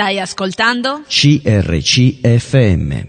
Stai ascoltando? CRCFM.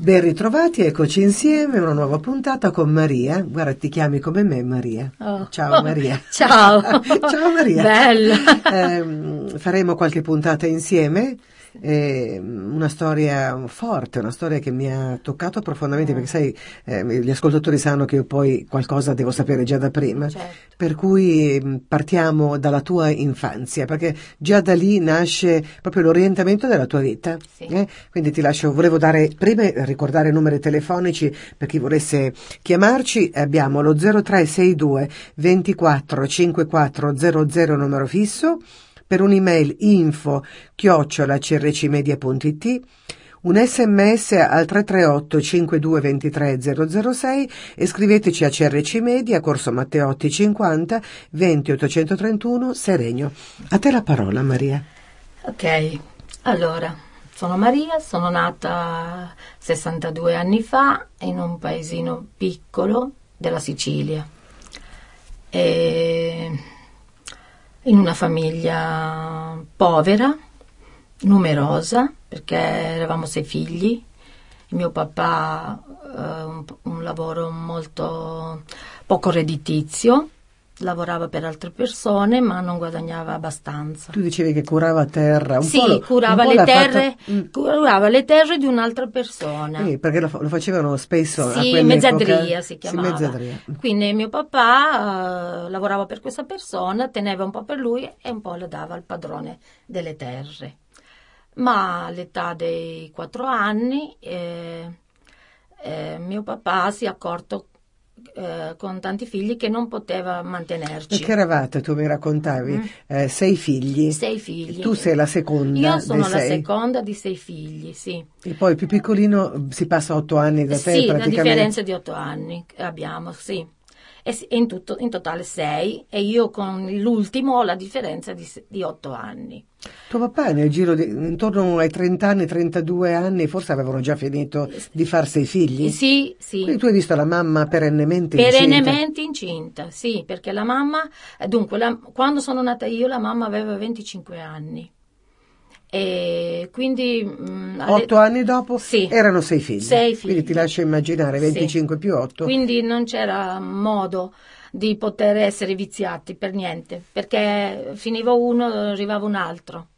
Ben ritrovati, eccoci insieme, una nuova puntata con Maria. Guarda, ti chiami come me, Maria. Oh. Ciao Maria. Ciao. Ciao Maria. Bella. Eh, faremo qualche puntata insieme. Eh, una storia forte, una storia che mi ha toccato profondamente perché sai, eh, gli ascoltatori sanno che io poi qualcosa devo sapere già da prima, Certo. per cui mh, partiamo dalla tua infanzia, perché già da lì nasce proprio l'orientamento della tua vita. Sì. eh? Quindi ti lascio, volevo dare, prima ricordare i numeri telefonici per chi volesse chiamarci, abbiamo lo 0362 24 54 00 numero fisso, per un'email info chiocciola crcmedia.it, un sms al 338 52 23 006 e scriveteci a CRC Media, Corso Matteotti 50 20 831 Seregno. A te la parola Maria. Ok, allora, sono Maria, sono nata 62 anni fa in un paesino piccolo della Sicilia. E in una famiglia povera, numerosa, perché eravamo sei figli. Mio papà eh, un, un lavoro molto poco redditizio, lavorava per altre persone ma non guadagnava abbastanza. Tu dicevi che curava terra, un sì, po' lo- curava un le terre, fatta- Mm. curava le terre di un'altra persona. Sì, perché lo, lo facevano spesso Sì, mezzadria si chiamava. mezzadria. Quindi mio papà eh, lavorava per questa persona, teneva un po' per lui e un po' lo dava al padrone delle terre. Ma all'età dei quattro anni eh, eh, mio papà si è accorto eh, con tanti figli che non poteva mantenerci. Perché eravate, tu mi raccontavi, Mm. eh, sei figli. Sei figli. Tu sei la seconda Io sono la sei. seconda di sei figli, sì. E poi il più piccolino si passa otto anni da te Sì, la praticamente. differenza di otto anni che abbiamo, sì. E in, tutto, in totale sei e io con l'ultimo ho la differenza di, di otto anni. Tuo papà nel giro di intorno ai 30 anni, 32 anni, forse avevano già finito di far sei figli. Sì, sì. Quindi tu hai visto la mamma perennemente incinta. Perennemente incinta, sì, perché la mamma, eh, dunque, la- quando sono nata io la mamma aveva 25 anni. E quindi... mm, alle- Otto anni dopo Sì. erano sei figli. Sei figli. Quindi ti lascio immaginare Sì. 25 più 8. Quindi non c'era modo di poter essere viziati per niente, perché finiva uno, arrivava un altro.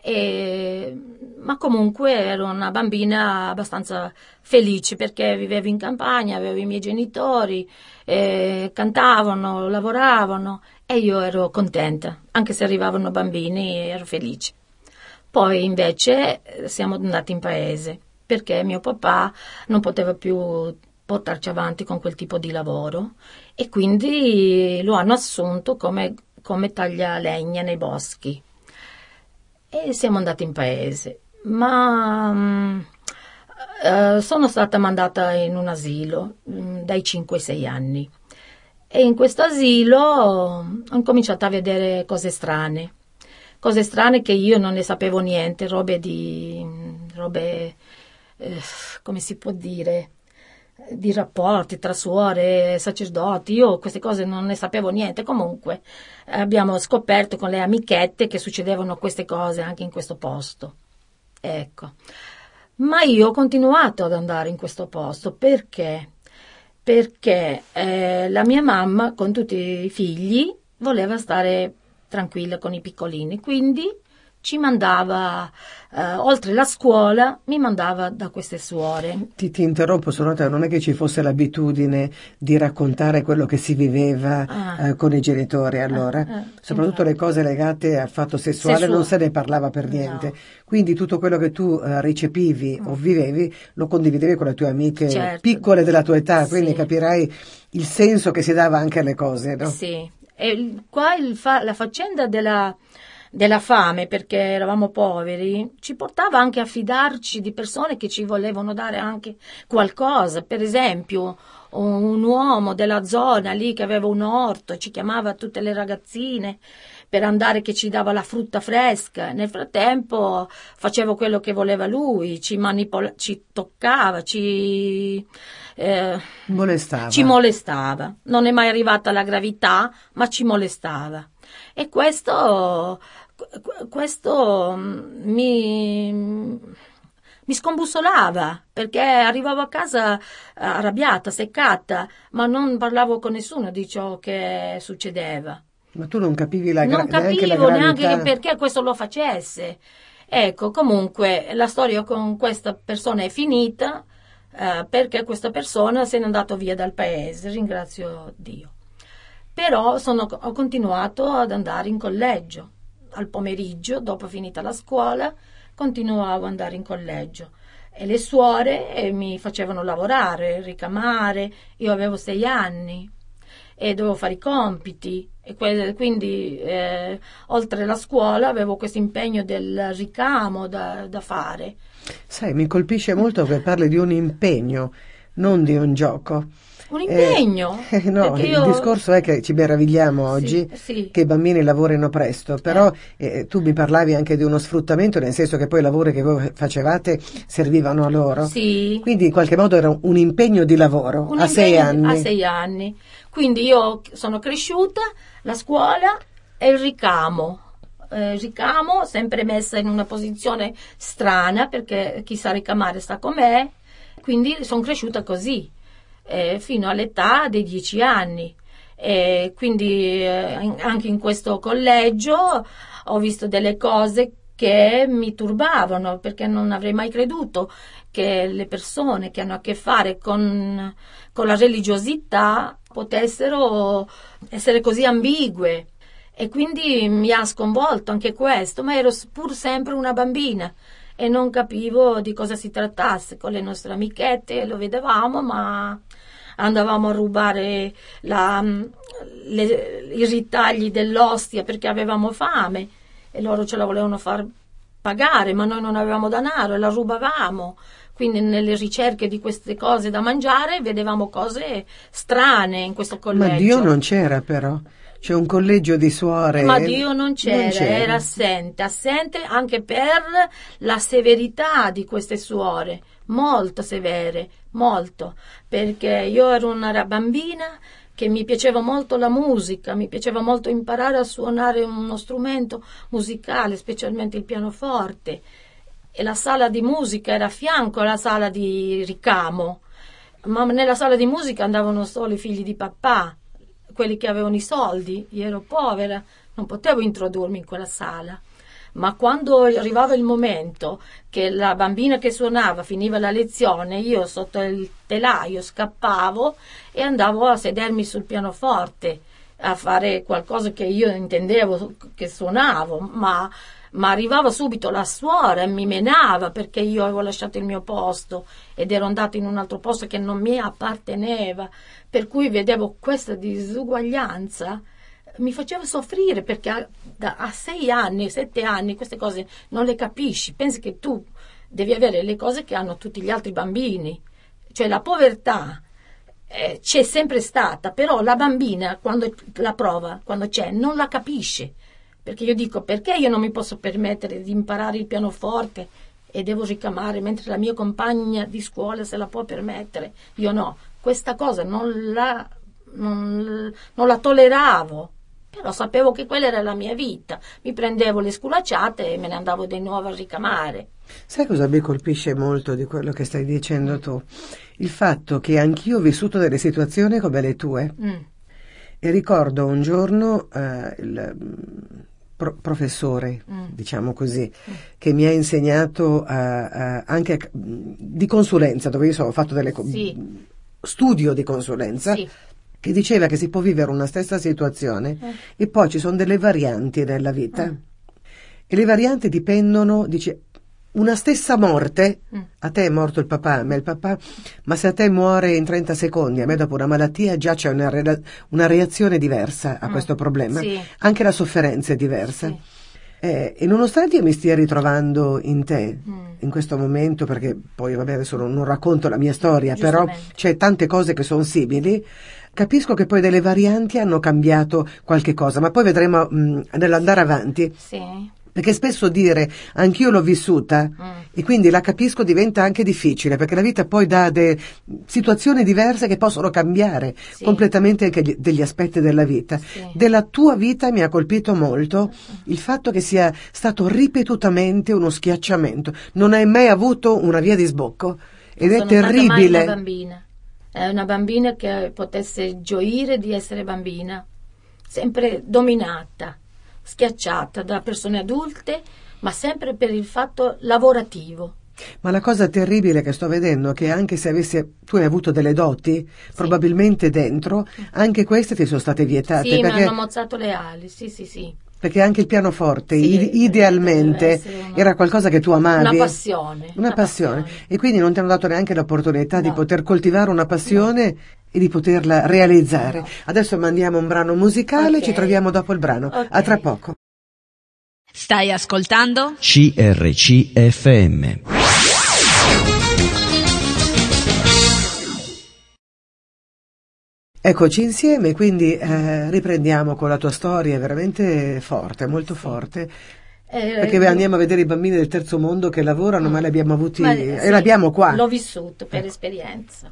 E- ma comunque ero una bambina abbastanza felice perché vivevo in campagna, avevo i miei genitori, eh, cantavano, lavoravano e io ero contenta, anche se arrivavano bambini ero felice. Poi invece siamo andati in paese perché mio papà non poteva più portarci avanti con quel tipo di lavoro e quindi lo hanno assunto come, come taglialegna nei boschi. E siamo andati in paese. Ma mm, eh, sono stata mandata in un asilo mm, dai 5-6 anni. E in questo asilo ho cominciato a vedere cose strane, cose strane che io non ne sapevo niente, robe di robe eh, come si può dire di rapporti tra suore, sacerdoti, io queste cose non ne sapevo niente. Comunque abbiamo scoperto con le amichette che succedevano queste cose anche in questo posto. Ecco. Ma io ho continuato ad andare in questo posto perché? Perché eh, la mia mamma con tutti i figli voleva stare tranquilla con i piccolini, quindi ci mandava, eh, oltre la scuola, mi mandava da queste suore. Ti, ti interrompo, te, non è che ci fosse l'abitudine di raccontare quello che si viveva Ah. eh, con i genitori allora, Ah, ah, soprattutto esatto. le cose legate al fatto sessuale Sessuale. non se ne parlava per niente, No. quindi tutto quello che tu eh, ricepivi o vivevi lo condividevi con le tue amiche Certo. piccole della tua età, quindi Sì. capirai il senso che si dava anche alle cose, no? Sì, e qua fa- la faccenda della, della fame, perché eravamo poveri, ci portava anche a fidarci di persone che ci volevano dare anche qualcosa. Per esempio, un uomo della zona lì che aveva un orto, ci chiamava tutte le ragazzine per andare che ci dava la frutta fresca. Nel frattempo facevo quello che voleva lui, ci, manipola- ci toccava, ci, eh, molestava. ci molestava. Non è mai arrivata la gravità, ma ci molestava. E questo, questo mm, mi, mi scombussolava perché arrivavo a casa arrabbiata, seccata, ma non parlavo con nessuno di ciò che succedeva. Ma tu non capivi la gra- Non capivo neanche, neanche perché questo lo facesse. Ecco, comunque la storia con questa persona è finita eh, perché questa persona se n'è andato via dal paese, ringrazio Dio. Però sono, ho continuato ad andare in collegio. Al pomeriggio, dopo finita la scuola, continuavo ad andare in collegio. E le suore eh, mi facevano lavorare, ricamare. Io avevo sei anni e dovevo fare i compiti e quindi eh, oltre alla scuola avevo questo impegno del ricamo da, da, fare. Sai, mi colpisce molto che parli di un impegno, non di un gioco. Un impegno? Eh, no, il discorso è che ci meravigliamo oggi sì, sì. che i bambini lavorino presto, però eh. Eh, tu mi parlavi anche di uno sfruttamento, nel senso che poi i lavori che voi facevate servivano a loro. Sì. Quindi in qualche modo era un impegno di lavoro un a sei anni. A sei anni. Quindi io sono cresciuta, la scuola e il ricamo. Eh, ricamo, sempre messa in una posizione strana perché chi sa ricamare sta con me, quindi sono cresciuta così eh, fino all'età dei dieci anni. E quindi eh, anche in questo collegio ho visto delle cose che mi turbavano perché non avrei mai creduto che le persone che hanno a che fare con, con la religiosità potessero essere così ambigue. E quindi mi ha sconvolto anche questo, ma ero pur sempre una bambina e non capivo di cosa si trattasse. Con le nostre amichette lo vedevamo, ma andavamo a rubare la, le, i ritagli dell'ostia perché avevamo fame e loro ce la volevano far pagare, ma noi non avevamo denaro e la rubavamo. Quindi nelle ricerche di queste cose da mangiare vedevamo cose strane in questo collegio. Ma Dio non c'era però. C'è un collegio di suore. Ma Dio non c'era, non c'era, era assente, assente anche per la severità di queste suore, molto severe, molto, perché io ero una bambina che mi piaceva molto la musica, mi piaceva molto imparare a suonare uno strumento musicale, specialmente il pianoforte. E la sala di musica era a fianco alla sala di ricamo, ma nella sala di musica andavano solo i figli di papà, quelli che avevano i soldi. Io ero povera, non potevo introdurmi in quella sala ma quando arrivava il momento che la bambina che suonava finiva la lezione, io sotto il telaio scappavo e andavo a sedermi sul pianoforte a fare qualcosa che io intendevo che suonavo, ma, ma arrivava subito la suora e mi menava perché io avevo lasciato il mio posto ed ero andato in un altro posto che non mi apparteneva, per cui vedevo questa disuguaglianza mi faceva soffrire perché a, da, a sei anni, sette anni queste cose non le capisci, pensi che tu devi avere le cose che hanno tutti gli altri bambini, cioè la povertà eh, c'è sempre stata, però la bambina quando la prova, quando c'è, non la capisce, perché io dico perché io non mi posso permettere di imparare il pianoforte e devo ricamare mentre la mia compagna di scuola se la può permettere, io no, questa cosa non la, non, non la tolleravo però sapevo che quella era la mia vita. Mi prendevo le sculacciate e me ne andavo di nuovo a ricamare. Sai cosa mi colpisce molto di quello che stai dicendo tu? Il fatto che anch'io ho vissuto delle situazioni come le tue. Mm. E ricordo un giorno eh, il pro- professore, mm. diciamo così, mm. che mi ha insegnato uh, uh, anche di consulenza, dove io so, ho fatto delle... Co- sì. studio di consulenza. Sì che diceva che si può vivere una stessa situazione eh. e poi ci sono delle varianti nella vita. Eh. E le varianti dipendono, dice, una stessa morte, mm. a te è morto il papà, a me il papà, ma se a te muore in 30 secondi, a me dopo una malattia, già c'è una, una reazione diversa a mm. questo problema. Sì. Anche la sofferenza è diversa. Sì. Eh, e nonostante io mi stia ritrovando in te, Mm. in questo momento, perché poi vabbè adesso non, non racconto la mia storia, però c'è tante cose che sono simili, capisco che poi delle varianti hanno cambiato qualche cosa, ma poi vedremo mh, nell'andare avanti, Sì. Perché spesso dire anch'io l'ho vissuta Mm. e quindi la capisco diventa anche difficile, perché la vita poi dà de- situazioni diverse che possono cambiare Sì. completamente anche gli- degli aspetti della vita. Sì. Della tua vita mi ha colpito molto il fatto che sia stato ripetutamente uno schiacciamento. Non hai mai avuto una via di sbocco ed è Sono mai terribile. una bambina. È una bambina che potesse gioire di essere bambina, sempre dominata, schiacciata da persone adulte, ma sempre per il fatto lavorativo. Ma la cosa terribile che sto vedendo è che anche se avessi, tu hai avuto delle doti, probabilmente dentro, anche queste ti sono state vietate. sì, mi perché, hanno mozzato le ali, sì, sì, sì. Perché anche il pianoforte, Sì, i- deve idealmente, una- era qualcosa che tu amavi. Una passione. Una passione. E quindi non ti hanno dato neanche l'opportunità di No. poter coltivare una passione e di poterla realizzare. No. Adesso mandiamo un brano musicale, Ok. ci troviamo dopo il brano. Ok. A tra poco. Stai ascoltando? CRCFM. Eccoci insieme, quindi eh, riprendiamo con la tua storia, è veramente forte, molto forte. Eh, Perché andiamo a vedere i bambini del terzo mondo che lavorano, ma li abbiamo avuti Ma, e sì, l'abbiamo qua. L'ho vissuto per esperienza.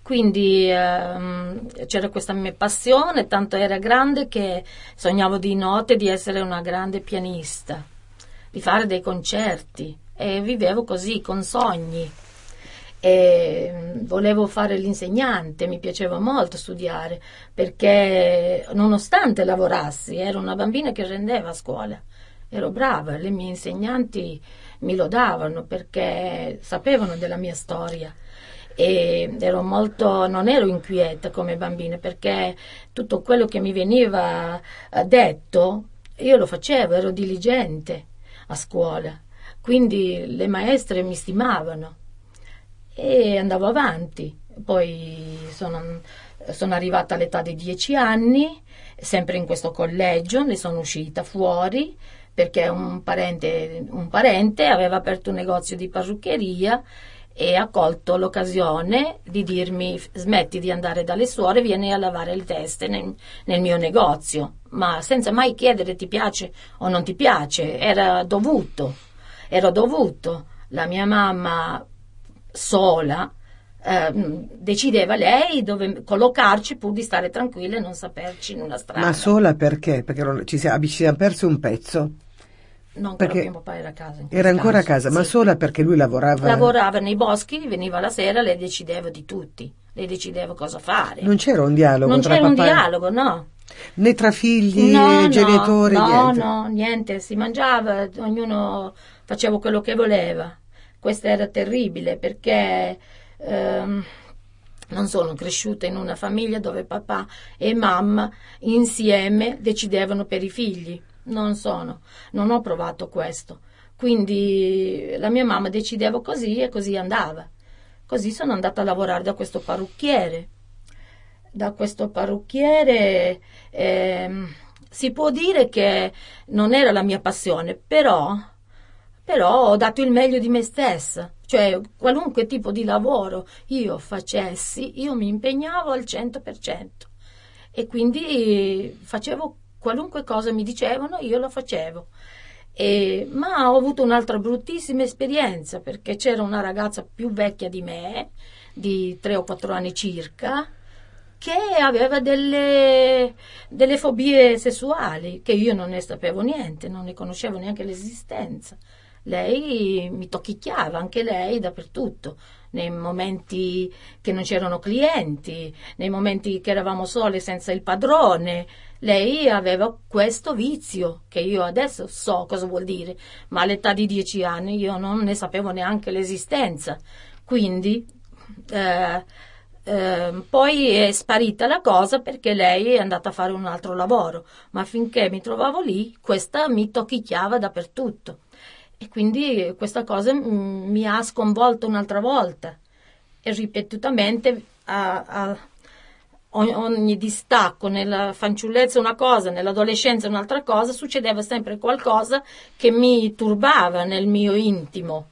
Quindi ehm, c'era questa mia passione, tanto era grande che sognavo di notte di essere una grande pianista, di fare dei concerti e vivevo così con sogni. E mm, volevo fare l'insegnante, mi piaceva molto studiare perché nonostante lavorassi ero una bambina che rendeva a scuola, ero brava, le mie insegnanti mi lodavano perché sapevano della mia storia. E ero molto, non ero inquieta come bambina perché tutto quello che mi veniva eh, detto io lo facevo, ero diligente a scuola, quindi le maestre mi stimavano e andavo avanti. Poi sono, sono arrivata all'età di dieci anni, sempre in questo collegio, ne sono uscita fuori perché un parente, un parente aveva aperto un negozio di parruccheria e ha colto l'occasione di dirmi smetti di andare dalle suore, vieni a lavare le teste nel, nel mio negozio, ma senza mai chiedere ti piace o non ti piace, era dovuto, era dovuto. La mia mamma sola ehm, decideva lei dove collocarci pur di stare tranquilla e non saperci in una strada. Ma sola perché? Perché non- ci siamo, ci siamo persi un pezzo. non perché mio papà era a casa. Era ancora a caso, casa, ma sì. sola perché lui lavorava. Lavorava nei boschi, veniva la sera, lei decideva di tutti, lei decideva cosa fare. Non c'era un dialogo Non c'era un dialogo, no. né tra figli, no, genitori, no, niente. No, niente, si mangiava, ognuno faceva quello che voleva. Questo era terribile perché ehm, non sono cresciuta in una famiglia dove papà e mamma insieme decidevano per i figli. Non sono, non ho provato questo. Quindi la mia mamma decideva così e così andava. Così sono andata a lavorare da questo parrucchiere da questo parrucchiere ehm, si può dire che non era la mia passione, però, però ho dato il meglio di me stessa, cioè qualunque tipo di lavoro io facessi, io mi impegnavo al 100% e quindi facevo qualunque cosa mi dicevano, io lo facevo. E- ma ho avuto un'altra bruttissima esperienza perché c'era una ragazza più vecchia di me, di 3 o 4 anni circa, che aveva delle, delle fobie sessuali, che io non ne sapevo niente, non ne conoscevo neanche l'esistenza. Lei mi tocchicchiava, anche lei, dappertutto, nei momenti che non c'erano clienti, nei momenti che eravamo sole senza il padrone. Lei aveva questo vizio, che io adesso so cosa vuol dire, ma all'età di dieci anni io non ne sapevo neanche l'esistenza. Quindi eh, eh, poi è sparita la cosa perché lei è andata a fare un altro lavoro, ma finché mi trovavo lì, questa mi tocchicchiava dappertutto. E quindi questa cosa mi ha sconvolto un'altra volta e ripetutamente ha- ha- ogni, ogni distacco, nella fanciullezza una cosa, nell'adolescenza un'altra cosa, succedeva sempre qualcosa che mi turbava nel mio intimo.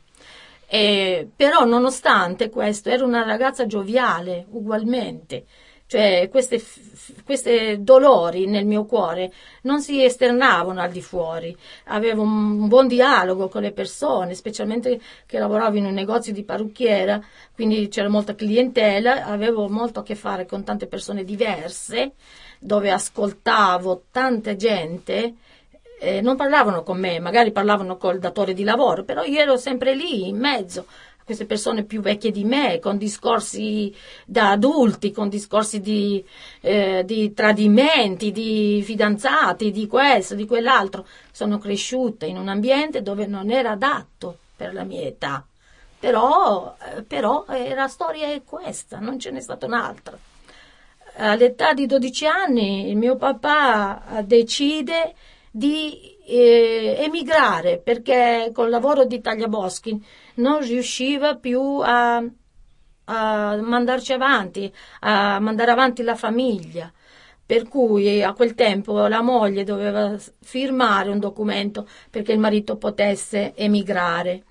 E, però nonostante questo ero una ragazza gioviale ugualmente, cioè questi dolori nel mio cuore non si esternavano al di fuori, avevo un buon dialogo con le persone, specialmente che lavoravo in un negozio di parrucchiera, quindi c'era molta clientela, avevo molto a che fare con tante persone diverse, dove ascoltavo tanta gente eh, non parlavano con me, magari parlavano col datore di lavoro, però io ero sempre lì in mezzo queste persone più vecchie di me, con discorsi da adulti, con discorsi di, eh, di tradimenti, di fidanzati, di questo, di quell'altro. Sono cresciuta in un ambiente dove non era adatto per la mia età. Però, eh, però eh, la storia è questa, non ce n'è stata un'altra. All'età di 12 anni il mio papà decide di eh, emigrare perché col lavoro di tagliaboschi non riusciva più a, a mandarci avanti, a mandare avanti la famiglia. Per cui a quel tempo la moglie doveva firmare un documento perché il marito potesse emigrare.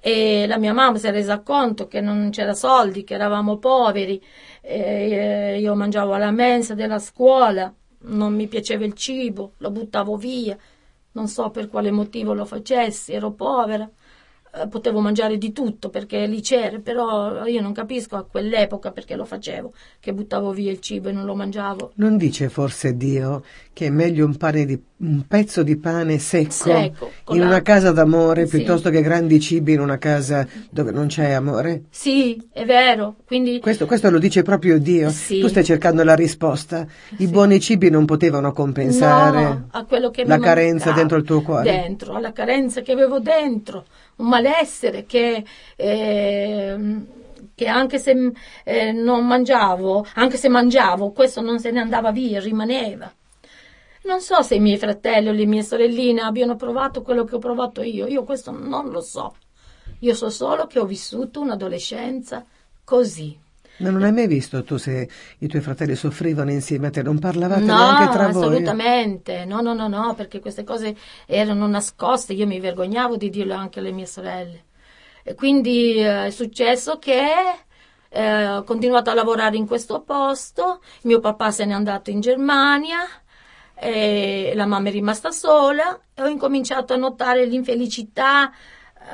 E la mia mamma si è resa conto che non c'era soldi, che eravamo poveri. io mangiavo alla mensa della scuola non mi piaceva il cibo, lo buttavo via, non so per quale motivo lo facessi, ero povera. Eh, potevo mangiare di tutto perché lì c'era, però io non capisco a quell'epoca perché lo facevo, che buttavo via il cibo e non lo mangiavo. Non dice forse Dio che è meglio un, di, un pezzo di pane secco, secco in la... una casa d'amore sì. piuttosto che grandi cibi in una casa dove non c'è amore? Sì, è vero. Quindi... Questo, questo lo dice proprio Dio. Sì. Tu stai cercando la risposta. I sì. buoni cibi non potevano compensare no, la carenza dentro il tuo cuore. Dentro, alla carenza che avevo dentro un malessere che, eh, che anche se eh, non mangiavo, anche se mangiavo, questo non se ne andava via, rimaneva. Non so se i miei fratelli o le mie sorelline abbiano provato quello che ho provato io, io questo non lo so. Io so solo che ho vissuto un'adolescenza così. Ma non hai mai visto tu se i tuoi fratelli soffrivano insieme a te? Non parlavate no, neanche tra voi? assolutamente. No, no, no, no, perché queste cose erano nascoste. Io mi vergognavo di dirlo anche alle mie sorelle. E quindi eh, è successo che eh, ho continuato a lavorare in questo posto. Mio papà se n'è andato in Germania. E la mamma è rimasta sola e ho incominciato a notare l'infelicità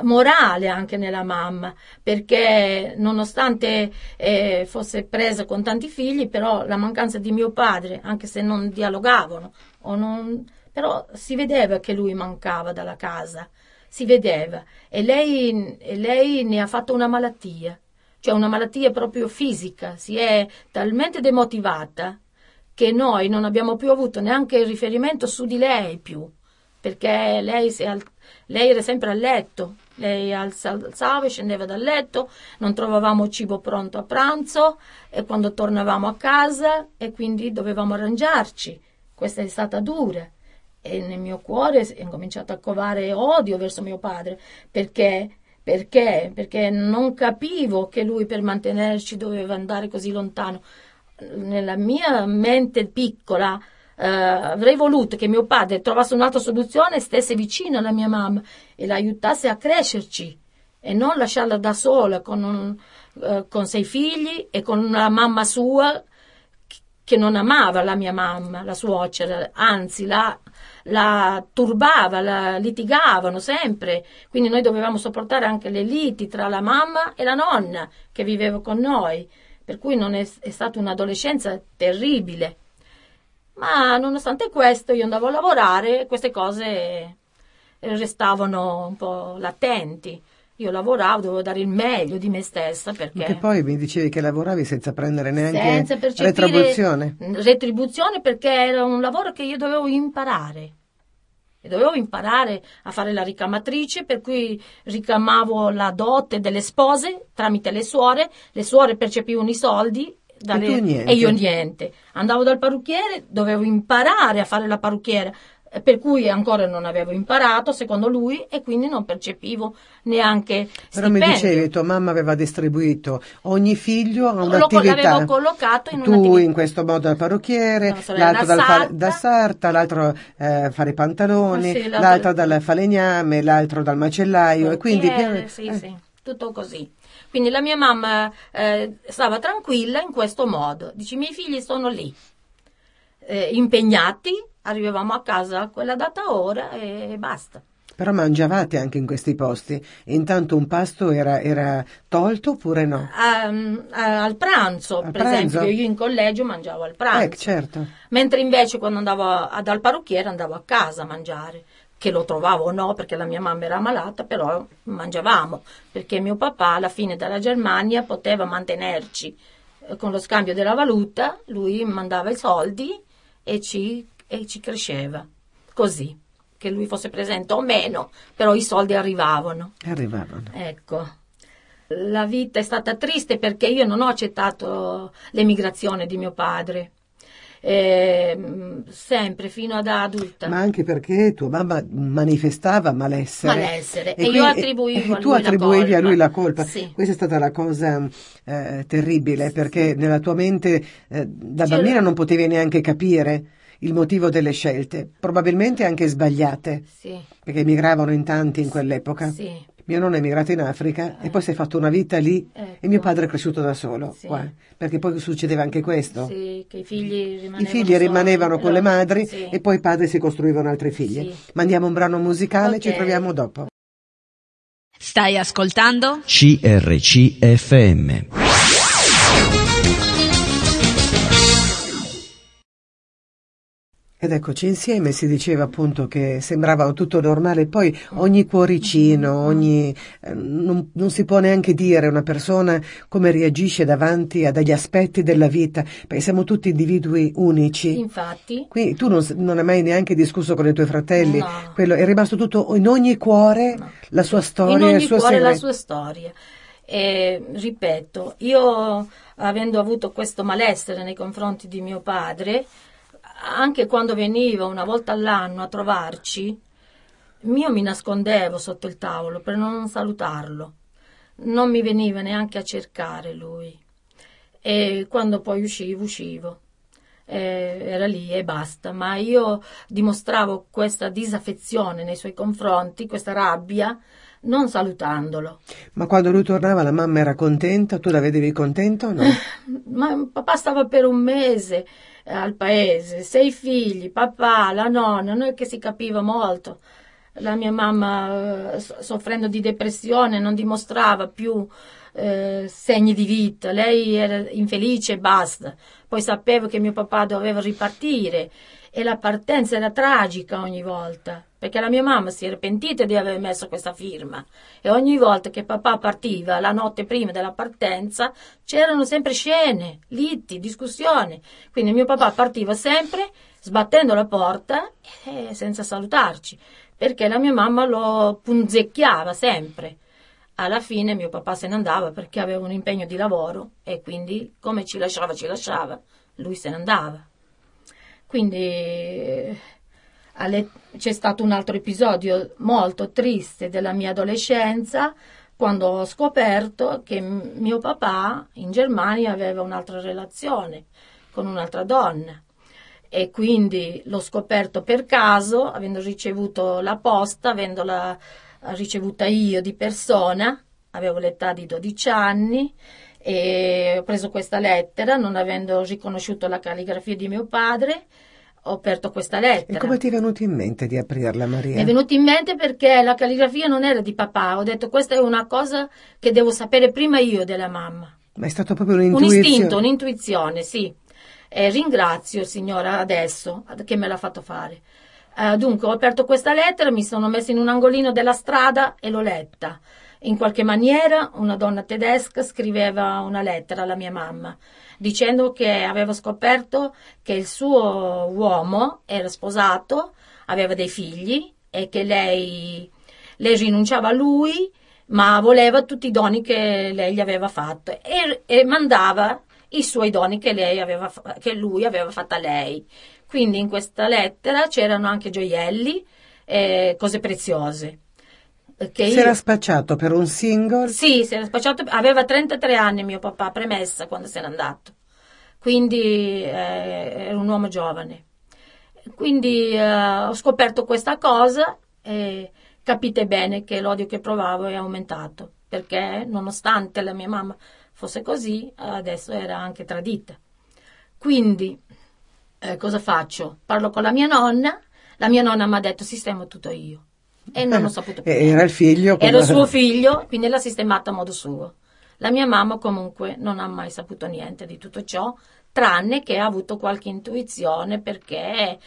morale anche nella mamma, perché nonostante eh, fosse presa con tanti figli, però la mancanza di mio padre, anche se non dialogavano, non, però si vedeva che lui mancava dalla casa, si vedeva. E lei, e lei ne ha fatto una malattia, cioè una malattia proprio fisica, si è talmente demotivata che noi non abbiamo più avuto neanche il riferimento su di lei più, perché lei, al, lei era sempre a letto, lei alzava e scendeva dal letto, non trovavamo cibo pronto a pranzo e quando tornavamo a casa e quindi dovevamo arrangiarci. Questa è stata dura e nel mio cuore è incominciato a covare odio verso mio padre perché perché? Perché non capivo che lui per mantenerci doveva andare così lontano. Nella mia mente piccola eh, avrei voluto che mio padre trovasse un'altra soluzione stesse vicino alla mia mamma e la aiutasse a crescerci e non lasciarla da sola con, un, eh, con sei figli e con una mamma sua che non amava la mia mamma, la suocera, anzi la, la turbava, la litigavano sempre, quindi noi dovevamo sopportare anche le liti tra la mamma e la nonna che viveva con noi, per cui è, è stata un'adolescenza terribile. Ma nonostante questo io andavo a lavorare e queste cose restavano un po' latenti. Io lavoravo, dovevo dare il meglio di me stessa perché... Perché poi mi dicevi che lavoravi senza prendere neanche senza retribuzione. Retribuzione perché era un lavoro che io dovevo imparare. E dovevo imparare a fare la ricamatrice, per cui ricamavo la dote delle spose tramite le suore, le suore percepivano i soldi dalle... e, e, io niente. Andavo dal parrucchiere, dovevo imparare a fare la parrucchiera. eh, per cui ancora non avevo imparato, secondo lui, e quindi non percepivo neanche Però stipendio. mi dicevi, tua mamma aveva distribuito ogni figlio a Lo- un'attività. l'avevo collocato in tu un'attività. in questo modo al parrucchiere, l'altro da dal sarta. da sarta, l'altro eh, fare i pantaloni, sì, l'altro- l'altro dal falegname, l'altro dal macellaio e quindi sì, eh, sì, tutto così. Quindi la mia mamma eh, stava tranquilla in questo modo. Dice, i miei figli sono lì, eh, impegnati, arrivavamo a casa a quella data ora e basta. Però mangiavate anche in questi posti. Intanto un pasto era, era tolto oppure no? Ehm, eh, al pranzo, Al per pranzo? esempio, io in collegio mangiavo al pranzo. Eh, certo. Mentre invece quando andavo a- dal parrucchiere andavo a casa a mangiare, che lo trovavo o no perché la mia mamma era malata, però mangiavamo, perché mio papà alla fine dalla Germania poteva mantenerci eh, con lo scambio della valuta, lui mandava i soldi e ci, e ci cresceva, così, che lui fosse presente o meno, però i soldi arrivavano. Arrivavano. Ecco. La vita è stata triste perché io non ho accettato l'emigrazione di mio padre. Ehm, sempre fino ad adulta. Ma anche perché tua mamma manifestava malessere. Malessere. E quindi- io attribuivo e a tu lui la attribuivi a lui la colpa. Sì. Questa è stata la cosa eh, terribile perché nella tua mente eh, da C'era- bambina non potevi neanche capire il motivo delle scelte, probabilmente anche sbagliate, Sì, perché emigravano in tanti in quell'epoca. sì. Mio nonno è emigrato in Africa e poi si è fatto una vita lì Ecco. e mio padre è cresciuto da solo Sì. qua, perché poi succedeva anche questo. Sì, che i figli rimanevano I figli rimanevano con le madri Sì. e poi i padri si costruivano altri figli. Sì. Mandiamo un brano musicale, ci Ok. troviamo dopo. Stai ascoltando? CRCFM. Ed eccoci insieme, si diceva appunto che sembrava tutto normale, poi ogni cuoricino, ogni, eh, non, non si può neanche dire una persona come reagisce davanti a degli aspetti della vita, perché siamo tutti individui unici. Infatti, Quindi tu non, non hai mai neanche discusso con i tuoi fratelli, No. quello è rimasto tutto in ogni cuore No. la sua storia, in ogni il suo cuore la segreto. sua storia. E, ripeto, io avendo avuto questo malessere nei confronti di mio padre, anche quando veniva una volta all'anno a trovarci, io mi nascondevo sotto il tavolo per non salutarlo. Non mi veniva neanche a cercare lui. E quando poi uscivo, uscivo. Eh, era lì e basta. Ma io dimostravo questa disaffezione nei suoi confronti, questa rabbia, non salutandolo. Ma quando lui tornava la mamma era contenta, tu la vedevi contenta o no? Ma papà stava per un mese al paese, sei figli, papà, la nonna, noi che si capiva molto. La mia mamma, eh, so- soffrendo di depressione, non dimostrava più eh, segni di vita. Lei era infelice e basta. Poi sapevo che mio papà doveva ripartire e la partenza era tragica ogni volta, perché la mia mamma si era pentita di aver messo questa firma e ogni volta che papà partiva, la notte prima della partenza, c'erano sempre scene, liti, discussioni. Quindi mio papà partiva sempre sbattendo la porta e senza salutarci, perché la mia mamma lo punzecchiava sempre. Alla fine mio papà se ne andava perché aveva un impegno di lavoro e quindi come ci lasciava ci lasciava, lui se ne andava. Quindi c'è stato un altro episodio molto triste della mia adolescenza quando ho scoperto che mio papà in Germania aveva un'altra relazione con un'altra donna. E quindi l'ho scoperto per caso, avendo ricevuto la posta, avendola ricevuta io di persona, avevo l'età di 12 anni e ho preso questa lettera, non avendo riconosciuto la calligrafia di mio padre, ho aperto questa E lettera. come ti è venuto in mente di aprirla, Maria? Mi è venuto in mente perché la calligrafia non era di papà, ho detto questa è una cosa che devo sapere prima io della mamma. Ma è stato proprio Un un'intuizione. istinto, un'intuizione, sì. E ringrazio, signora, adesso che me l'ha fatto fare. Eh, dunque, ho aperto questa lettera, mi sono messa in un angolino della strada e l'ho letta. In qualche maniera una donna tedesca scriveva una lettera alla mia mamma dicendo che aveva scoperto che il suo uomo era sposato, aveva dei figli e che lei, lei rinunciava a lui ma voleva tutti i doni che lei gli aveva fatto e, e mandava i suoi doni che, aveva, che lui aveva fatto a lei. Quindi in questa lettera c'erano anche gioielli e cose preziose. Che si era spacciato per un single? Sì, si era spacciato, aveva 33 anni mio papà, premessa quando se n'è andato. Quindi eh, era un uomo giovane. Quindi eh, ho scoperto questa cosa e capite bene che l'odio che provavo è aumentato, perché nonostante la mia mamma fosse così, adesso era anche tradita. Quindi eh, cosa faccio? Parlo con la mia nonna, la mia nonna mi ha detto sistemo tutto io. E non ho saputo più. Era il figlio? Era il suo figlio, quindi l'ha sistemato a modo suo. La mia mamma comunque non ha mai saputo niente di tutto ciò, tranne che ha avuto qualche intuizione perché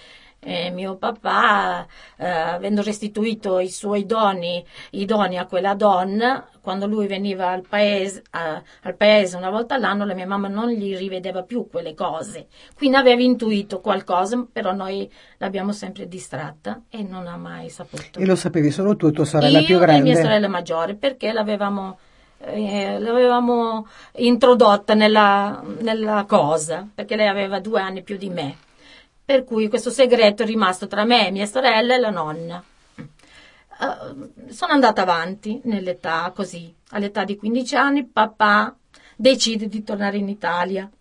eh, mio papà, eh, avendo restituito i suoi doni, i doni a quella donna, quando lui veniva al paese, a, al paese una volta all'anno, la mia mamma non gli rivedeva più quelle cose. Quindi aveva intuito qualcosa, però noi l'abbiamo sempre distratta e non ha mai saputo. E lo sapevi solo tu, tua sorella Io più grande? e mia sorella maggiore, perché l'avevamo eh, l'avevamo introdotta nella, nella, cosa, perché lei aveva due anni più di me. Per cui questo segreto è rimasto tra me, mia sorella e la nonna. Uh, sono andata avanti nell'età così. All'età di 15 anni papà decide di tornare in Italia.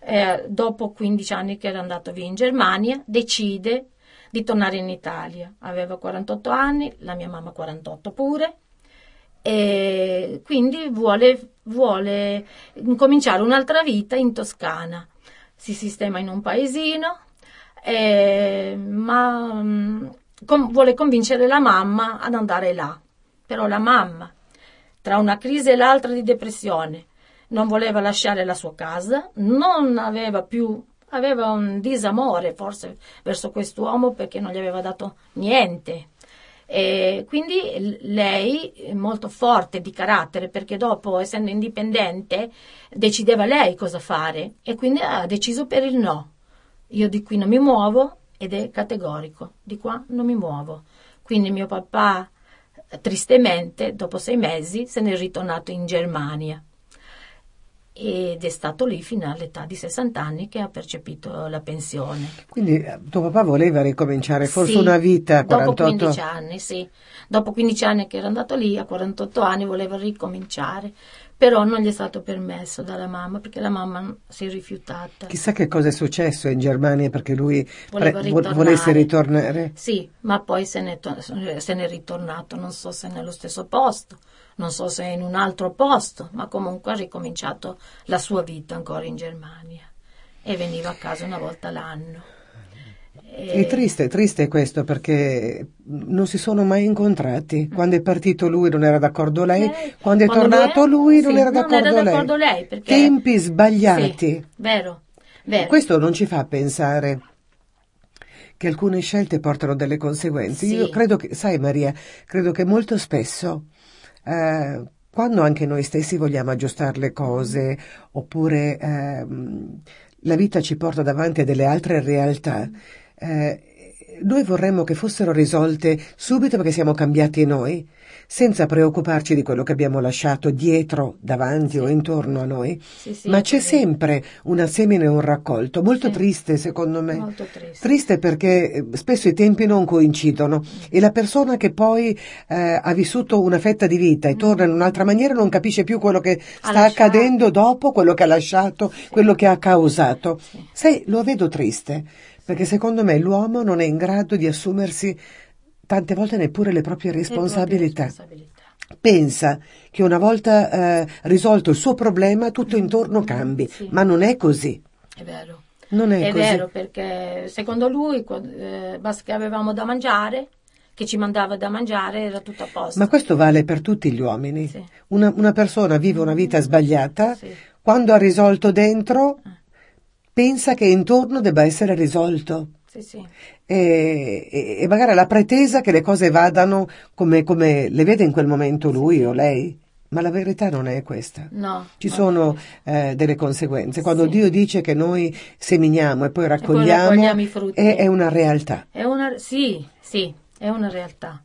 Eh, dopo 15 anni che era andato via in Germania, decide di tornare in Italia. Aveva 48 anni, la mia mamma 48 pure. E quindi vuole, vuole cominciare un'altra vita in Toscana. Si sistema in un paesino, eh, ma mm, com- vuole convincere la mamma ad andare là. Però la mamma, tra una crisi e l'altra di depressione, non voleva lasciare la sua casa, non aveva più, aveva un disamore forse verso quest'uomo perché non gli aveva dato niente. E quindi lei, molto forte di carattere, perché dopo, essendo indipendente, decideva lei cosa fare e quindi ha deciso per il no. Io di qui non mi muovo ed è categorico, di qua non mi muovo. Quindi mio papà, tristemente, dopo sei mesi, se n'è ritornato in Germania ed è stato lì fino all'età di 60 anni che ha percepito la pensione. Quindi eh, tuo papà voleva ricominciare forse sì, una vita a 48 dopo 15 anni, sì. Dopo 15 anni che era andato lì, a 48 anni voleva ricominciare però non gli è stato permesso dalla mamma perché la mamma si è rifiutata. Chissà che cosa è successo in Germania perché lui pre- volesse ritornare. Sì, ma poi se n'è, to- se n'è ritornato, non so se nello stesso posto, non so se in un altro posto, ma comunque ha ricominciato la sua vita ancora in Germania e veniva a casa una volta l'anno. È triste, triste questo perché non si sono mai incontrati. Quando è partito lui non era d'accordo lei, eh, quando è quando tornato lui, lui non sì, era d'accordo, non era d'accordo lei. lei perché... Tempi sbagliati. Sì, vero, vero. Questo non ci fa pensare che alcune scelte portano delle conseguenze. Sì. Io credo che, sai Maria, credo che molto spesso eh, quando anche noi stessi vogliamo aggiustare le cose oppure eh, la vita ci porta davanti a delle altre realtà, eh, noi vorremmo che fossero risolte subito perché siamo cambiati noi, senza preoccuparci di quello che abbiamo lasciato dietro, davanti sì. o intorno a noi. Sì, sì, Ma c'è sempre una semine e un raccolto, molto triste secondo me. Molto triste. triste perché eh, spesso i tempi non coincidono mm. e la persona che poi eh, ha vissuto una fetta di vita e mm. torna in un'altra maniera non capisce più quello che sta lasciato. accadendo dopo, quello che ha lasciato, quello che ha causato. Sai, lo vedo triste perché secondo me l'uomo non è in grado di assumersi tante volte neppure le proprie responsabilità. Le proprie responsabilità. Pensa che una volta eh, risolto il suo problema tutto intorno cambi, Sì. ma non è così. È vero. Non è, È così. vero perché secondo lui eh, basta che avevamo da mangiare, che ci mandava da mangiare era tutto a posto. Ma questo vale per tutti gli uomini. Sì. Una, una persona vive una vita sbagliata, Sì. quando ha risolto dentro, Eh. Pensa che intorno debba essere risolto. Sì, sì. E, e- e magari la pretesa che le cose vadano come, come le vede in quel momento lui o lei. Ma la verità non è questa. No. Ci no. sono eh, delle conseguenze. Quando Sì. Dio dice che noi seminiamo e poi raccogliamo, raccogliamo i frutti. è, è una realtà. È una, sì, sì, è una realtà.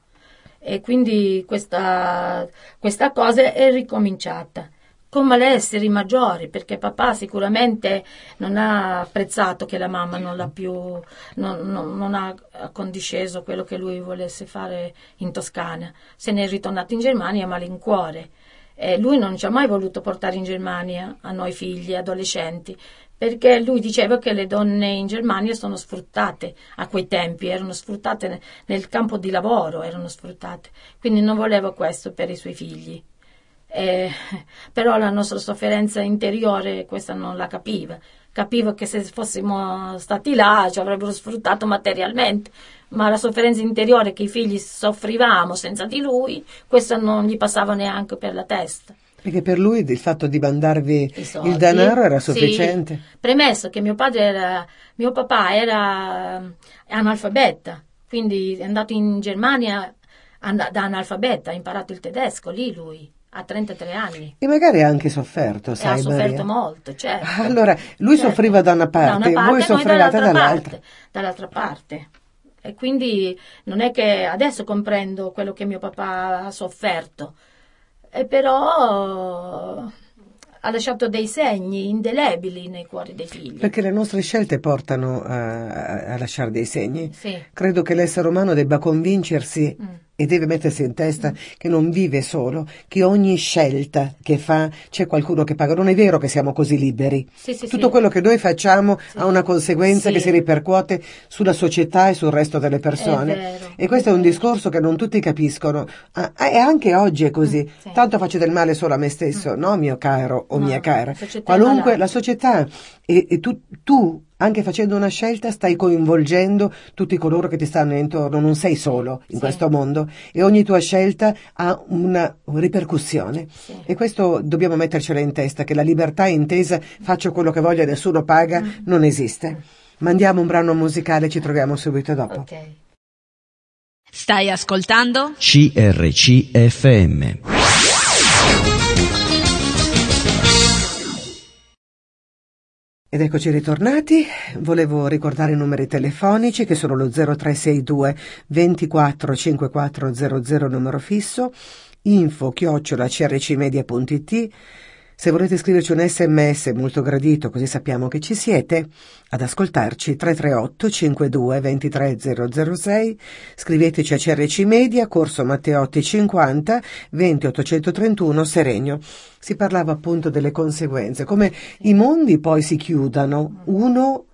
E quindi questa, questa cosa è ricominciata. Con malesseri maggiori, perché papà sicuramente non ha apprezzato che la mamma non l'ha più, non, non, non ha condisceso quello che lui volesse fare in Toscana. Se ne è ritornato in Germania a malincuore. E lui non ci ha mai voluto portare in Germania a noi figli, adolescenti, perché lui diceva che le donne in Germania sono sfruttate a quei tempi, erano sfruttate nel campo di lavoro, erano sfruttate. Quindi non voleva questo per i suoi figli. Eh, però la nostra sofferenza interiore questa non la capiva. Capiva che se fossimo stati là ci avrebbero sfruttato materialmente, ma la sofferenza interiore che i figli soffrivamo senza di lui, questa non gli passava neanche per la testa. Perché per lui il fatto di mandarvi il denaro era sufficiente? Sì. Premesso che mio padre era, mio papà era analfabeta, quindi è andato in Germania da analfabeta, ha imparato il tedesco lì lui a 33 anni. E magari ha anche sofferto, sai, e ha sofferto Maria. molto, certo. Allora, lui certo. soffriva da una parte, da una parte voi soffrivate dall'altra. Parte, dall'altra parte. E quindi non è che adesso comprendo quello che mio papà ha sofferto, e però ha lasciato dei segni indelebili nei cuori dei figli. Perché le nostre scelte portano a, a lasciare dei segni. Sì. Credo che l'essere umano debba convincersi Mm. E deve mettersi in testa che non vive solo, che ogni scelta che fa c'è qualcuno che paga. Non è vero che siamo così liberi. Sì, sì, Tutto sì. quello che noi facciamo ha una conseguenza che si ripercuote sulla società e sul resto delle persone. E questo è un discorso che non tutti capiscono. Ah, e anche oggi è così. Mm. Tanto faccio del male solo a me stesso, no mio caro o No, mia cara. Qualunque la società e, e tu, tu, anche facendo una scelta, stai coinvolgendo tutti coloro che ti stanno intorno. Non sei solo in Sì. questo mondo e ogni tua scelta ha una ripercussione. Sì. E questo dobbiamo mettercela in testa, che la libertà intesa faccio quello che voglio e nessuno paga Mm. non esiste. Mandiamo un brano musicale, ci troviamo subito dopo. Ok. Stai ascoltando? CRCFM. Ed eccoci ritornati, volevo ricordare i numeri telefonici che sono lo 0362 24 5400 numero fisso, info chiocciola crcmedia.it, se volete scriverci un sms molto gradito così sappiamo che ci siete, ad ascoltarci 338 52 23 006, scriveteci a CRC Media, Corso Matteotti 50 20 831 Seregno. Si parlava appunto delle conseguenze, come i mondi poi si chiudano, uno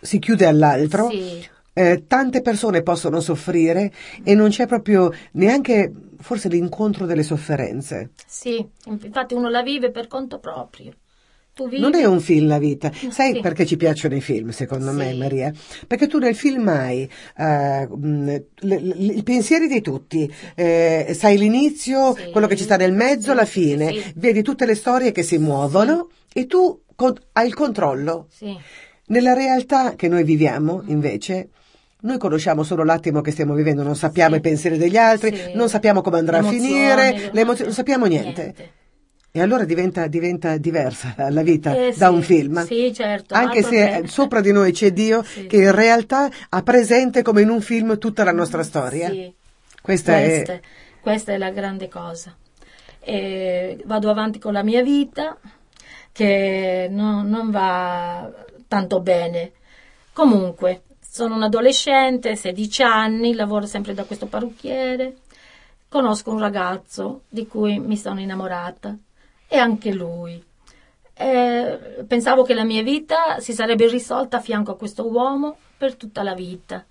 si chiude all'altro, Sì. Eh, tante persone possono soffrire e non c'è proprio neanche forse l'incontro delle sofferenze. Sì, infatti uno la vive per conto proprio. Tu vivi... Non è un film la vita. Sai Sì. perché ci piacciono i film, secondo Sì. me, Maria? Perché tu nel film hai le- i pensieri di tutti, eh, sai l'inizio, Sì. quello che ci sta nel mezzo, la fine, vedi tutte le storie che si muovono e tu co- hai il controllo. Nella realtà che noi viviamo, invece, noi conosciamo solo l'attimo che stiamo vivendo, non sappiamo Sì. i pensieri degli altri, Sì. non sappiamo come andrà a Le emozioni, finire, non sappiamo niente. E allora diventa, diventa diversa la vita Eh, da sì. un film. Sì, certo. Anche se che- sopra di noi c'è Dio Sì. che in realtà ha presente come in un film tutta la nostra storia. Sì. Questa Questa, è questa è la grande cosa. E vado avanti con la mia vita che no- non va tanto bene. Comunque, sono un adolescente, 16 anni, lavoro sempre da questo parrucchiere, conosco un ragazzo di cui mi sono innamorata e anche lui. Eh, pensavo che la mia vita si sarebbe risolta a fianco a questo uomo per tutta la vita.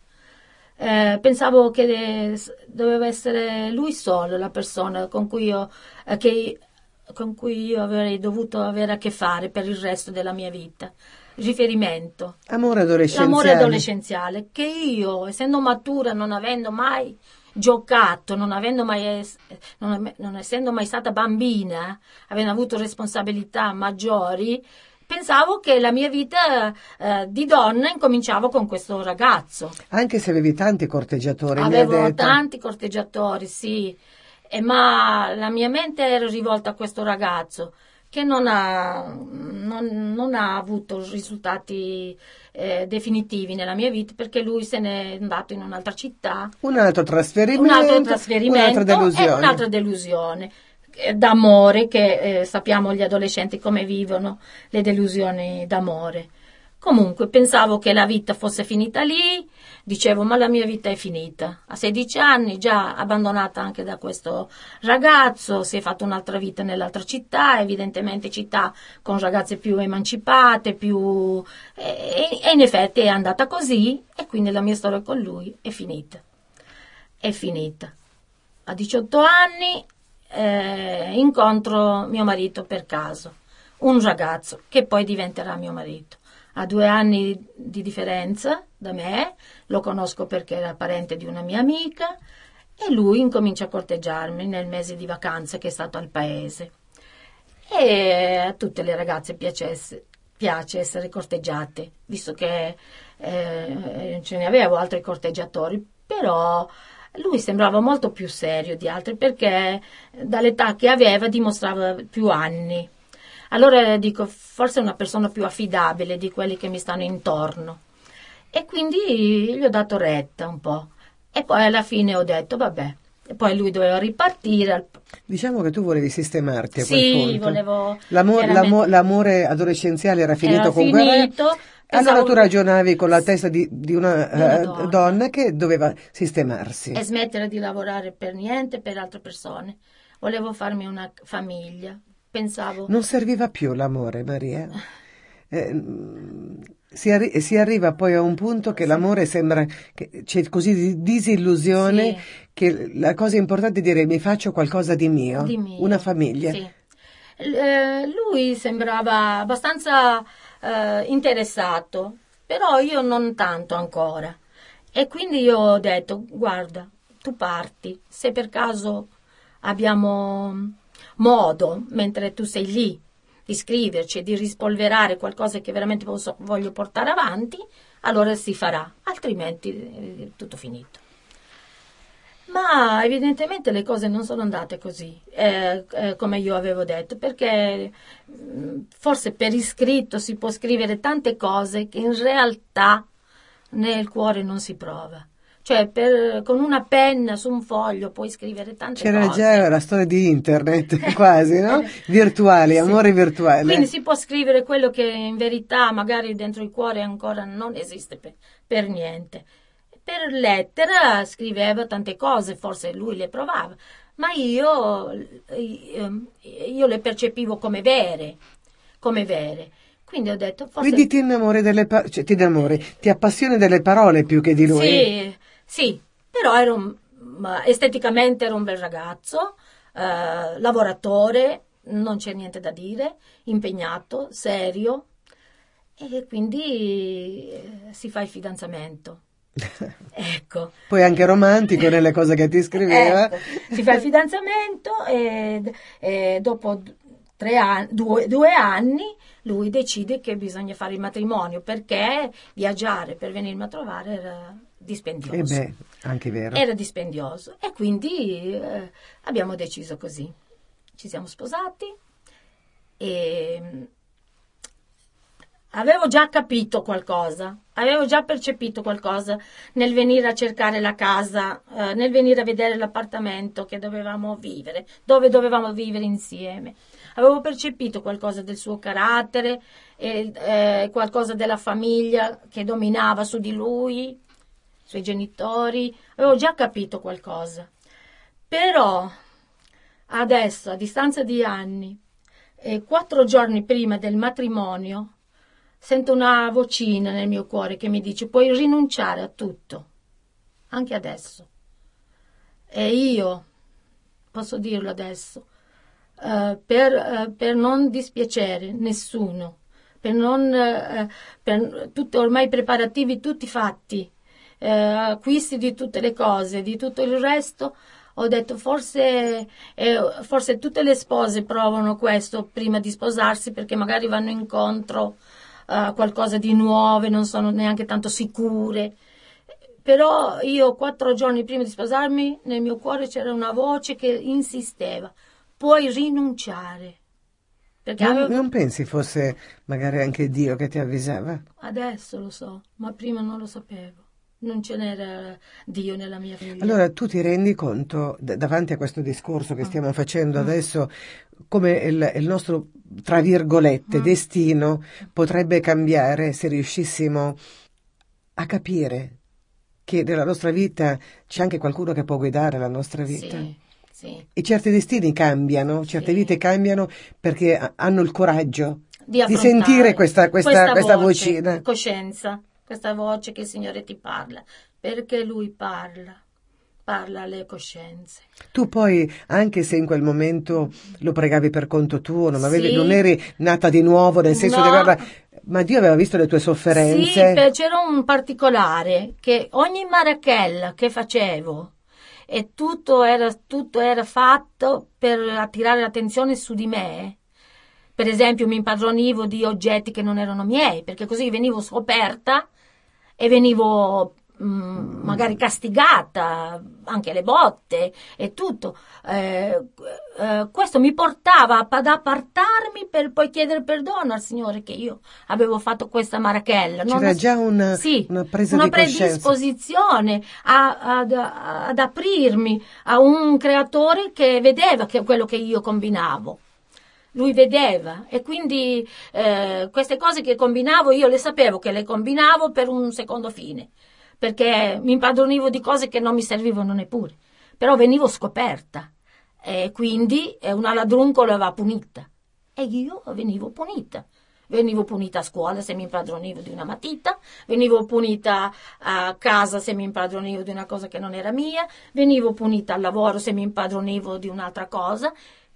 Eh, pensavo che s- doveva essere lui solo la persona con cui io, eh, che- con cui io avrei dovuto avere a che fare per il resto della mia vita. Riferimento. amore adolescenziale. L'amore adolescenziale che io, essendo matura, non avendo mai giocato, non, avendo mai non, non essendo mai stata bambina, avendo avuto responsabilità maggiori, pensavo che la mia vita eh, di donna incominciavo con questo ragazzo. Anche se avevi tanti corteggiatori, Avevo tanti corteggiatori, sì, ma la mia mente era rivolta a questo ragazzo che non ha, non, non ha avuto risultati eh, definitivi nella mia vita perché lui se n'è andato in un'altra città, Un altro trasferimento, un altro trasferimento un'altra delusione. e un'altra delusione. eh, d'amore che eh, sappiamo gli adolescenti come vivono le delusioni d'amore. Comunque pensavo che la vita fosse finita lì, dicevo ma la mia vita è finita. A 16 anni già abbandonata anche da questo ragazzo, si è fatta un'altra vita nell'altra città, evidentemente città con ragazze più emancipate, più... E, e in effetti è andata così e quindi la mia storia con lui è finita. È finita. A 18 anni eh, incontro mio marito per caso, un ragazzo che poi diventerà mio marito ha due anni di differenza da me, lo conosco perché era parente di una mia amica e lui incomincia a corteggiarmi nel mese di vacanze che è stato al paese. E a tutte le ragazze piacesse, piace essere corteggiate, visto che eh, ce ne avevo altri corteggiatori, però lui sembrava molto più serio di altri perché dall'età che aveva dimostrava più anni allora dico, forse è una persona più affidabile di quelli che mi stanno intorno. E quindi gli ho dato retta un po'. E poi alla fine ho detto, vabbè, e poi lui doveva ripartire. Diciamo che tu volevi sistemarti a sì, quel punto. Sì, volevo... L'amore, l'amore, l'amore, adolescenziale era finito era con finito, Allora tu ragionavi con la testa di, di una, di una uh, donna. donna. che doveva sistemarsi. E smettere di lavorare per niente, per altre persone. Volevo farmi una famiglia, pensavo. Non serviva più l'amore, Maria. Eh, si, arri- si, arriva poi a un punto che l'amore sembra che c'è così di disillusione sì. che la cosa importante è dire mi faccio qualcosa di mio, di mio. una famiglia. Sì. Eh, lui sembrava abbastanza eh, interessato, però io non tanto ancora. E quindi io ho detto, guarda, tu parti, se per caso abbiamo modo, mentre tu sei lì, di scriverci e di rispolverare qualcosa che veramente posso, voglio portare avanti, allora si farà, altrimenti è tutto finito. Ma evidentemente le cose non sono andate così, eh, eh, come io avevo detto, perché mh, forse per iscritto si può scrivere tante cose che in realtà nel cuore non si prova cioè per, con una penna su un foglio puoi scrivere tante C'era cose. già la storia di internet quasi, no? Virtuali, sì. amore virtuale. Quindi si può scrivere quello che in verità magari dentro il cuore ancora non esiste per, per niente. Per lettera scriveva tante cose, forse lui le provava, ma io, io le percepivo come vere, come vere. Quindi ho detto forse... Quindi ti innamori delle parole, cioè ti innamori, ti appassioni delle parole più che di lui. Sì, sì, però era un, esteticamente era un bel ragazzo, eh, lavoratore, non c'è niente da dire, impegnato, serio e quindi eh, si fa il fidanzamento. ecco. Poi anche romantico nelle cose che ti scriveva. ecco. Si fa il fidanzamento e, e dopo tre anni, due, due anni lui decide che bisogna fare il matrimonio perché viaggiare per venirmi a trovare era dispendioso. Eh beh, anche vero. Era dispendioso e quindi eh, abbiamo deciso così. Ci siamo sposati e mm, avevo già capito qualcosa, avevo già percepito qualcosa nel venire a cercare la casa, eh, nel venire a vedere l'appartamento che dovevamo vivere, dove dovevamo vivere insieme. Avevo percepito qualcosa del suo carattere, e, eh, qualcosa della famiglia che dominava su di lui, suoi genitori, avevo già capito qualcosa. Però adesso, a distanza di anni, e quattro giorni prima del matrimonio, sento una vocina nel mio cuore che mi dice puoi rinunciare a tutto, anche adesso. E io, posso dirlo adesso, uh, per, uh, per, non dispiacere nessuno, per non, uh, per tutti ormai preparativi tutti fatti, acquisti di tutte le cose, di tutto il resto, ho detto forse, eh, forse tutte le spose provano questo prima di sposarsi perché magari vanno incontro a qualcosa di nuovo e non sono neanche tanto sicure. Però io quattro giorni prima di sposarmi nel mio cuore c'era una voce che insisteva, puoi rinunciare. Non, avevo... non, pensi fosse magari anche Dio che ti avvisava? Adesso lo so, ma prima non lo sapevo. Non ce n'era Dio nella mia famiglia. Allora tu ti rendi conto, davanti a questo discorso che Mm. stiamo facendo Mm. adesso, come il, il nostro, tra virgolette, Mm. destino potrebbe cambiare se riuscissimo a capire che nella nostra vita c'è anche qualcuno che può guidare la nostra vita. Sì, sì. E certi destini cambiano, certe Sì. vite cambiano perché ha- hanno il coraggio Di, affrontare sentire questa- questa- questa voce, vocina. Coscienza, questa voce che il Signore ti parla, perché Lui parla, parla alle coscienze. Tu poi, anche se in quel momento lo pregavi per conto tuo, non, avevi- Sì. non eri nata di nuovo, nel senso No. di averla... Ma Dio aveva visto le tue Sì, sofferenze. beh, c'era un particolare che ogni marachella che facevo e tutto era, tutto era fatto per attirare l'attenzione su di me. Per esempio, mi impadronivo di oggetti che non erano miei, perché così venivo scoperta e venivo mm, magari castigata, anche le botte e tutto. Eh, eh, questo mi portava ad appartarmi per poi chiedere perdono al Signore che io avevo fatto questa marachella. Non C'era as- già una, sì, una una predisposizione a- ad, ad aprirmi a un creatore che vedeva che quello che io combinavo. Lui vedeva e quindi eh, queste cose che combinavo io le sapevo che le combinavo per un secondo fine, perché mi impadronivo di cose che non mi servivano neppure, però venivo scoperta e quindi eh, una ladruncola va punita e io venivo punita. Venivo punita a scuola se mi impadronivo di una matita, venivo punita a casa se mi impadronivo di una cosa che non era mia, venivo punita al lavoro se mi impadronivo di un'altra cosa.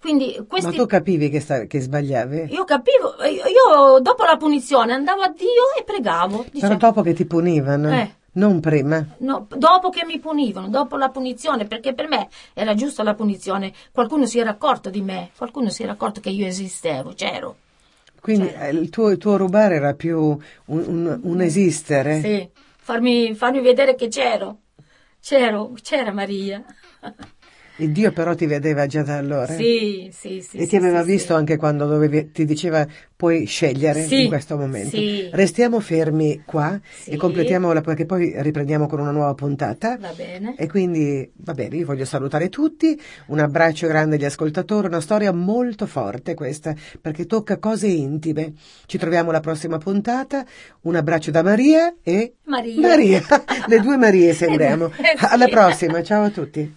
Quindi Ma questi tu capivi che, sta- che sbagliavi? io capivo, io, io dopo la punizione andavo a Dio e pregavo. Però Dicevo, dopo che ti punivano, Eh. non prima. no, dopo che mi punivano, dopo la punizione, perché per me era giusta la punizione, qualcuno si era accorto di me, qualcuno si era accorto che io esistevo, c'ero. Quindi Cioè- eh, il, tuo, il tuo rubare era più un, un- un esistere. Sì, farmi, farmi vedere che c'ero. C'ero, c'era Maria. E Dio però ti vedeva già da allora. Sì, sì, sì. E sì, ti aveva sì, visto sì. anche quando dovevi- ti diceva puoi scegliere Sì, in questo momento. sì. Restiamo fermi qua Sì. e completiamo perché poi riprendiamo con una nuova puntata. Va bene. E quindi va bene, io voglio salutare tutti, un abbraccio grande agli ascoltatori, una storia molto forte questa, perché tocca cose intime. Ci troviamo alla prossima puntata, un abbraccio da Maria e Maria. Maria, le due Marie sembriamo. Eh, sì. Alla prossima, ciao a tutti.